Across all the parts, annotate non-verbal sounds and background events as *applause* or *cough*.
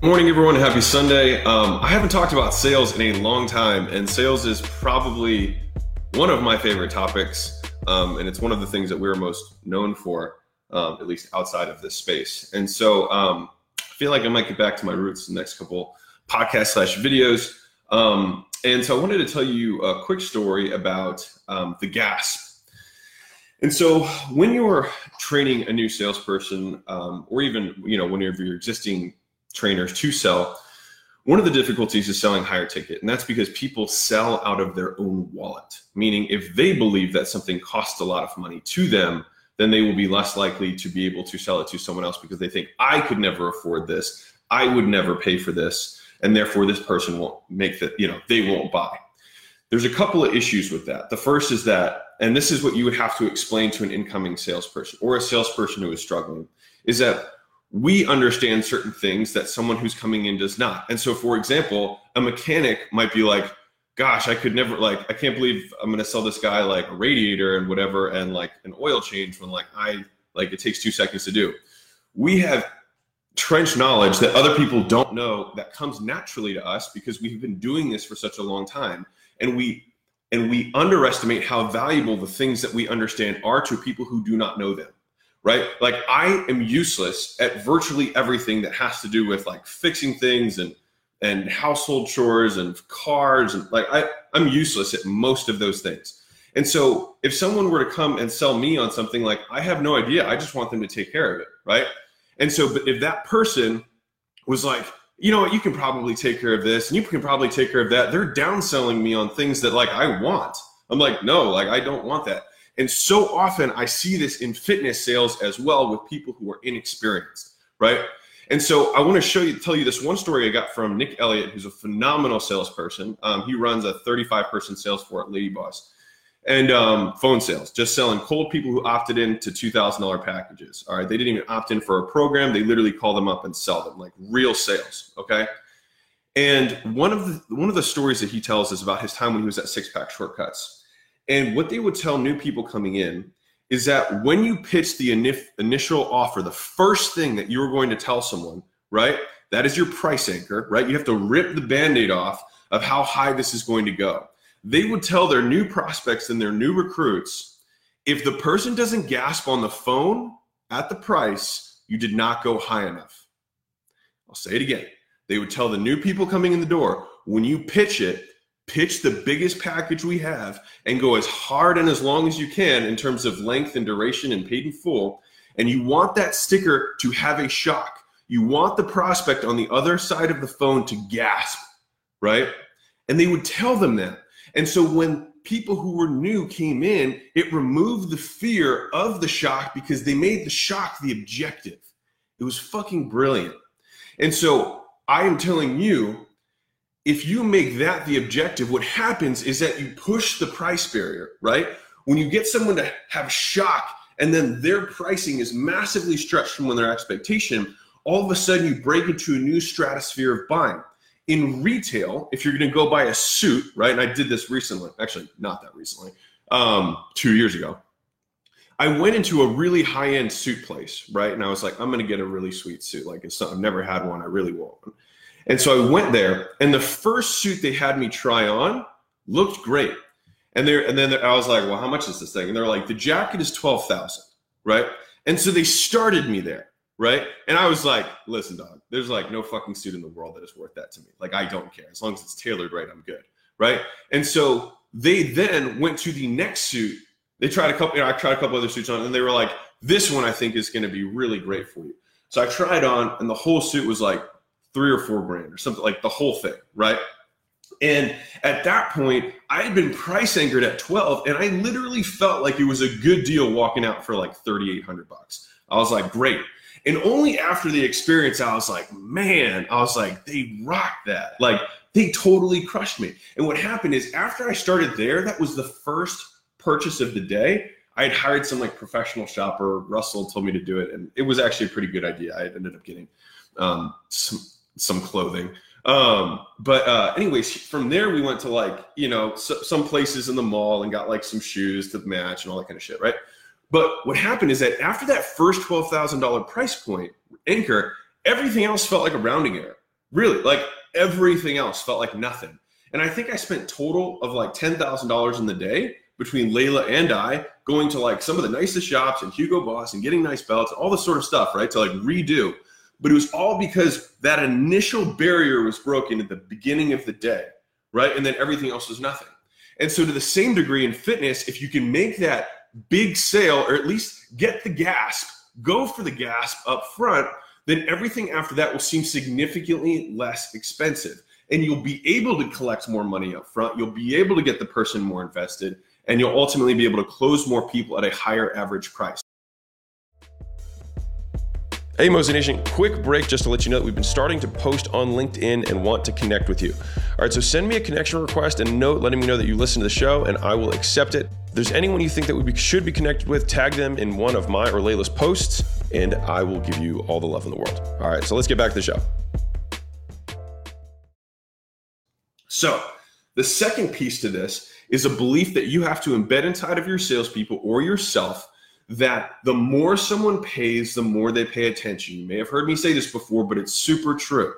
Morning, everyone. Happy Sunday. Um, I haven't talked about sales in a long time, and sales is probably one of my favorite topics. Um, and it's one of the things that we're most known for, um, at least outside of this space. And so um, I feel like I might get back to my roots in the next couple podcast slash videos. Um, and so I wanted to tell you a quick story about um, the gasp. And so when you're training a new salesperson, or even you know one of your existing trainers to sell. One of the difficulties is selling higher ticket, and that's because people sell out of their own wallet. Meaning, if they believe that something costs a lot of money to them, then they will be less likely to be able to sell it to someone else because they think, I could never afford this. I would never pay for this. And therefore, this person won't make that, you know, they won't buy. There's a couple of issues with that. The first is that, and this is what you would have to explain to an incoming salesperson or a salesperson who is struggling, is that we understand certain things that someone who's coming in does not. And so, for example, a mechanic might be like, gosh, I could never, like, I can't believe I'm going to sell this guy like a radiator and whatever and like an oil change when like I, like, it takes two seconds to do. We have trench knowledge that other people don't know that comes naturally to us because we've been doing this for such a long time. And we, and we underestimate how valuable the things that we understand are to people who do not know them right? Like I am useless at virtually everything that has to do with like fixing things and and household chores and cars and like I I'm useless at most of those things. And so if someone were to come and sell me on something like I have no idea, I just want them to take care of it, right? And so but if that person was like, you know what, you can probably take care of this and you can probably take care of that, they're downselling me on things that like I want. I'm like, no, like I don't want that. And so often I see this in fitness sales as well with people who are inexperienced, right? And so I want to show you, tell you this one story I got from Nick Elliott, who's a phenomenal salesperson. Um, he runs a 35 person sales floor at Lady Boss and um, phone sales, just selling cold people who opted in to $2,000 packages. All right. They didn't even opt in for a program. They literally call them up and sell them like real sales. Okay. And one of the, one of the stories that he tells is about his time when he was at Six Pack Shortcuts and what they would tell new people coming in is that when you pitch the initial offer, the first thing that you're going to tell someone, right? That is your price anchor, right? You have to rip the band aid off of how high this is going to go. They would tell their new prospects and their new recruits if the person doesn't gasp on the phone at the price, you did not go high enough. I'll say it again. They would tell the new people coming in the door when you pitch it, pitch the biggest package we have and go as hard and as long as you can in terms of length and duration and paid in full. And you want that sticker to have a shock. You want the prospect on the other side of the phone to gasp, right? And they would tell them that. And so when people who were new came in, it removed the fear of the shock because they made the shock the objective. It was fucking brilliant. And so I am telling you if you make that the objective, what happens is that you push the price barrier, right? When you get someone to have shock and then their pricing is massively stretched from their expectation, all of a sudden you break into a new stratosphere of buying. In retail, if you're going to go buy a suit, right? And I did this recently, actually, not that recently, um, two years ago. I went into a really high end suit place, right? And I was like, I'm going to get a really sweet suit. Like, it's I've never had one. I really want one. And so I went there, and the first suit they had me try on looked great. And there, and then I was like, "Well, how much is this thing?" And they're like, "The jacket is twelve thousand, right?" And so they started me there, right? And I was like, "Listen, dog, there's like no fucking suit in the world that is worth that to me. Like, I don't care as long as it's tailored right. I'm good, right?" And so they then went to the next suit. They tried a couple. You know, I tried a couple other suits on, and they were like, "This one I think is going to be really great for you." So I tried on, and the whole suit was like three or four grand or something like the whole thing, right? And at that point, I had been price anchored at 12 and I literally felt like it was a good deal walking out for like 3800 bucks. I was like, great. And only after the experience, I was like, man, I was like, they rocked that. Like they totally crushed me. And what happened is after I started there, that was the first purchase of the day. I had hired some like professional shopper. Russell told me to do it. And it was actually a pretty good idea. I ended up getting um, some some clothing. Um, but uh, anyways, from there we went to like you know so, some places in the mall and got like some shoes to match and all that kind of shit, right? But what happened is that after that first twelve thousand dollar price point anchor, everything else felt like a rounding error, Really, like everything else felt like nothing. And I think I spent total of like $10,000 in the day between Leila and I going to like some of the nicest shops and Hugo Boss and getting nice belts, all this sort of stuff, right? To like redo. But it was all because that initial barrier was broken at the beginning of the day, right? And then everything else was nothing. And so, to the same degree in fitness, if you can make that big sale or at least get the gasp, go for the gasp up front, then everything after that will seem significantly less expensive. And you'll be able to collect more money up front. You'll be able to get the person more invested, and you'll ultimately be able to close more people at a higher average price. Hey, Mozy Nation, quick break just to let you know that we've been starting to post on LinkedIn and want to connect with you. All right, so send me a connection request and note letting me know that you listen to the show, and I will accept it. If there's anyone you think that we should be connected with, tag them in one of my or Leila's posts, and I will give you all the love in the world. All right, so let's get back to the show. So, the second piece to this is a belief that you have to embed inside of your salespeople or yourself that the more someone pays, the more they pay attention. You may have heard me say this before, but it's super true.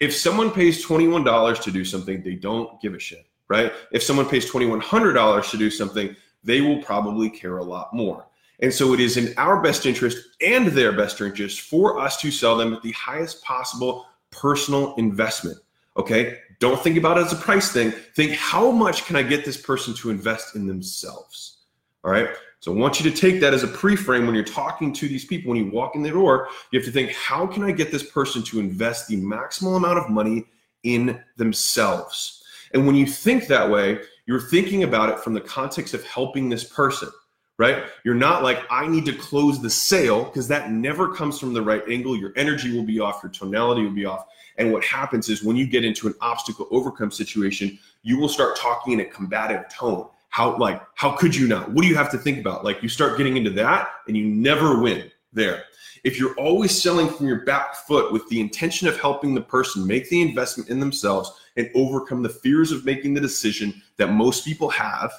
If someone pays $21 to do something, they don't give a shit, right? If someone pays $2,100 to do something, they will probably care a lot more. And so it is in our best interest and their best interest for us to sell them at the highest possible personal investment. Okay. Don't think about it as a price thing. Think how much can I get this person to invest in themselves? All right. So I want you to take that as a pre-frame when you're talking to these people. When you walk in the door, you have to think, how can I get this person to invest the maximal amount of money in themselves? And when you think that way, you're thinking about it from the context of helping this person, right? You're not like, I need to close the sale because that never comes from the right angle. Your energy will be off, your tonality will be off. And what happens is when you get into an obstacle overcome situation, you will start talking in a combative tone how like how could you not? What do you have to think about? Like you start getting into that and you never win there. If you're always selling from your back foot with the intention of helping the person make the investment in themselves and overcome the fears of making the decision that most people have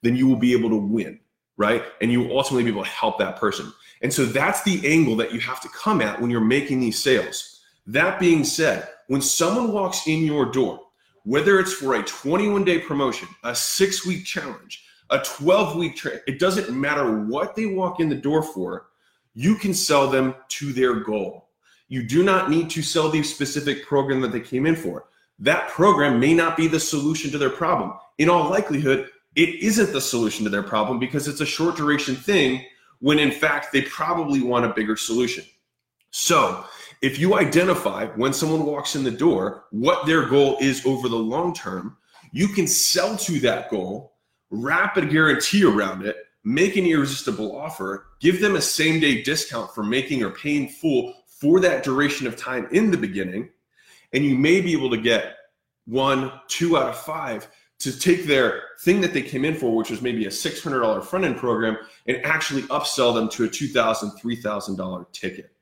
then you will be able to win right? And you will ultimately be able to help that person. And so that's the angle that you have to come at when you're making these sales. That being said when someone walks in your door whether it's for a 21 day promotion, a six week challenge, a 12 week trip, it doesn't matter what they walk in the door for, you can sell them to their goal. You do not need to sell the specific program that they came in for. That program may not be the solution to their problem. In all likelihood, it isn't the solution to their problem because it's a short duration thing when in fact they probably want a bigger solution. So, if you identify when someone walks in the door what their goal is over the long term, you can sell to that goal, wrap a guarantee around it, make an irresistible offer, give them a same day discount for making or paying full for that duration of time in the beginning. And you may be able to get one, two out of five to take their thing that they came in for, which was maybe a $600 front end program, and actually upsell them to a $2,000, $3,000 ticket.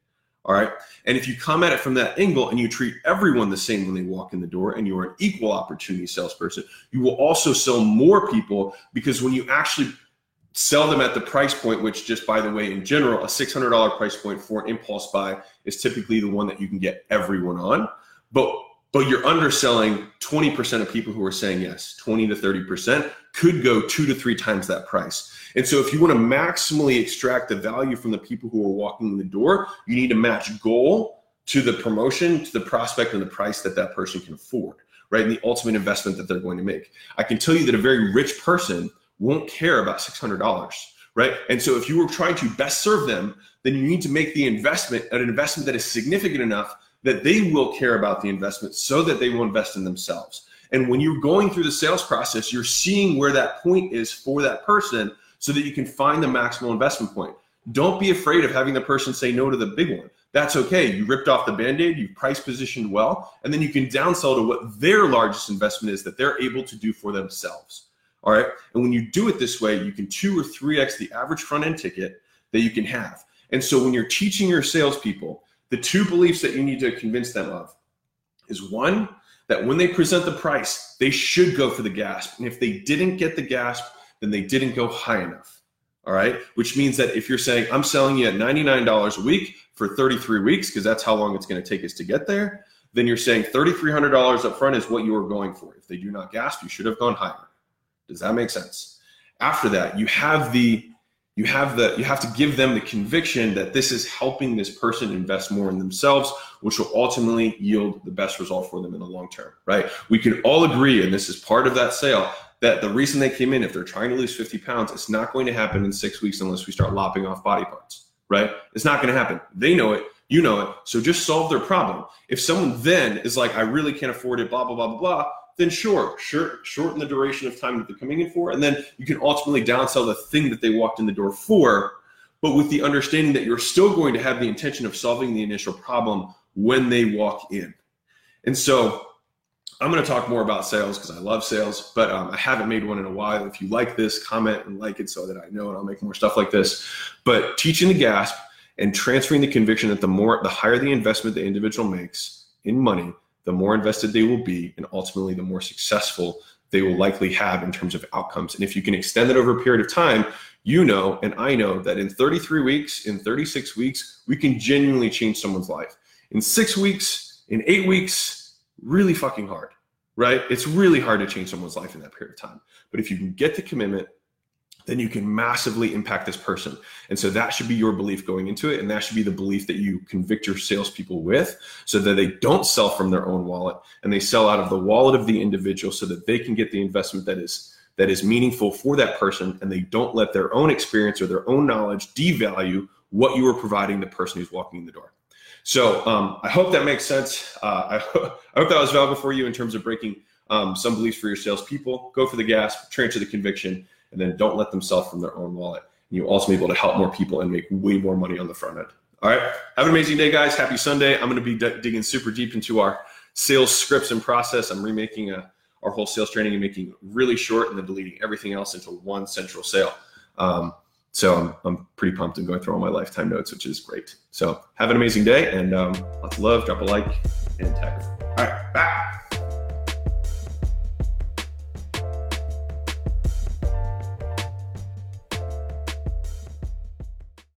All right. And if you come at it from that angle and you treat everyone the same when they walk in the door and you're an equal opportunity salesperson, you will also sell more people because when you actually sell them at the price point, which just by the way, in general, a $600 price point for an impulse buy is typically the one that you can get everyone on. But but you're underselling 20% of people who are saying yes, 20 to 30% could go two to three times that price. And so if you want to maximally extract the value from the people who are walking in the door, you need to match goal to the promotion, to the prospect and the price that that person can afford, right? And the ultimate investment that they're going to make. I can tell you that a very rich person won't care about $600, right? And so if you were trying to best serve them, then you need to make the investment an investment that is significant enough that they will care about the investment so that they will invest in themselves. And when you're going through the sales process, you're seeing where that point is for that person so that you can find the maximal investment point. Don't be afraid of having the person say no to the big one. That's okay. You ripped off the band aid, you've price positioned well, and then you can downsell to what their largest investment is that they're able to do for themselves. All right. And when you do it this way, you can two or 3x the average front end ticket that you can have. And so when you're teaching your salespeople, the two beliefs that you need to convince them of is one, that when they present the price, they should go for the gasp. And if they didn't get the gasp, then they didn't go high enough. All right. Which means that if you're saying, I'm selling you at $99 a week for 33 weeks, because that's how long it's going to take us to get there, then you're saying $3,300 up front is what you are going for. If they do not gasp, you should have gone higher. Does that make sense? After that, you have the you have the you have to give them the conviction that this is helping this person invest more in themselves which will ultimately yield the best result for them in the long term right we can all agree and this is part of that sale that the reason they came in if they're trying to lose 50 pounds it's not going to happen in six weeks unless we start lopping off body parts right it's not going to happen they know it you know it. So just solve their problem. If someone then is like, I really can't afford it, blah, blah, blah, blah, blah, then sure, sure, shorten the duration of time that they're coming in for. And then you can ultimately downsell the thing that they walked in the door for, but with the understanding that you're still going to have the intention of solving the initial problem when they walk in. And so I'm going to talk more about sales because I love sales, but um, I haven't made one in a while. If you like this, comment and like it so that I know and I'll make more stuff like this. But teaching the gasp and transferring the conviction that the more the higher the investment the individual makes in money the more invested they will be and ultimately the more successful they will likely have in terms of outcomes. And if you can extend that over a period of time you know and i know that in 33 weeks in 36 weeks we can genuinely change someone's life. In six weeks in eight weeks really fucking hard right? It's really hard to change someone's life in that period of time. But if you can get the commitment then you can massively impact this person. And so that should be your belief going into it. And that should be the belief that you convict your salespeople with so that they don't sell from their own wallet and they sell out of the wallet of the individual so that they can get the investment that is that is meaningful for that person and they don't let their own experience or their own knowledge devalue what you are providing the person who's walking in the door. So um, I hope that makes sense. Uh, I, *laughs* I, hope that was valuable for you in terms of breaking um, some beliefs for your salespeople. Go for the gas, transfer the conviction, and then don't let them sell from their own wallet. And you'll also be able to help more people and make way more money on the front end. All right. Have an amazing day, guys. Happy Sunday. I'm going to be d- digging super deep into our sales scripts and process. I'm remaking a, our whole sales training and making really short and then deleting everything else into one central sale. Um, so I'm, I'm pretty pumped and going through all my lifetime notes, which is great. So have an amazing day and um, lots of love. Drop a like and tag. All right. Bye.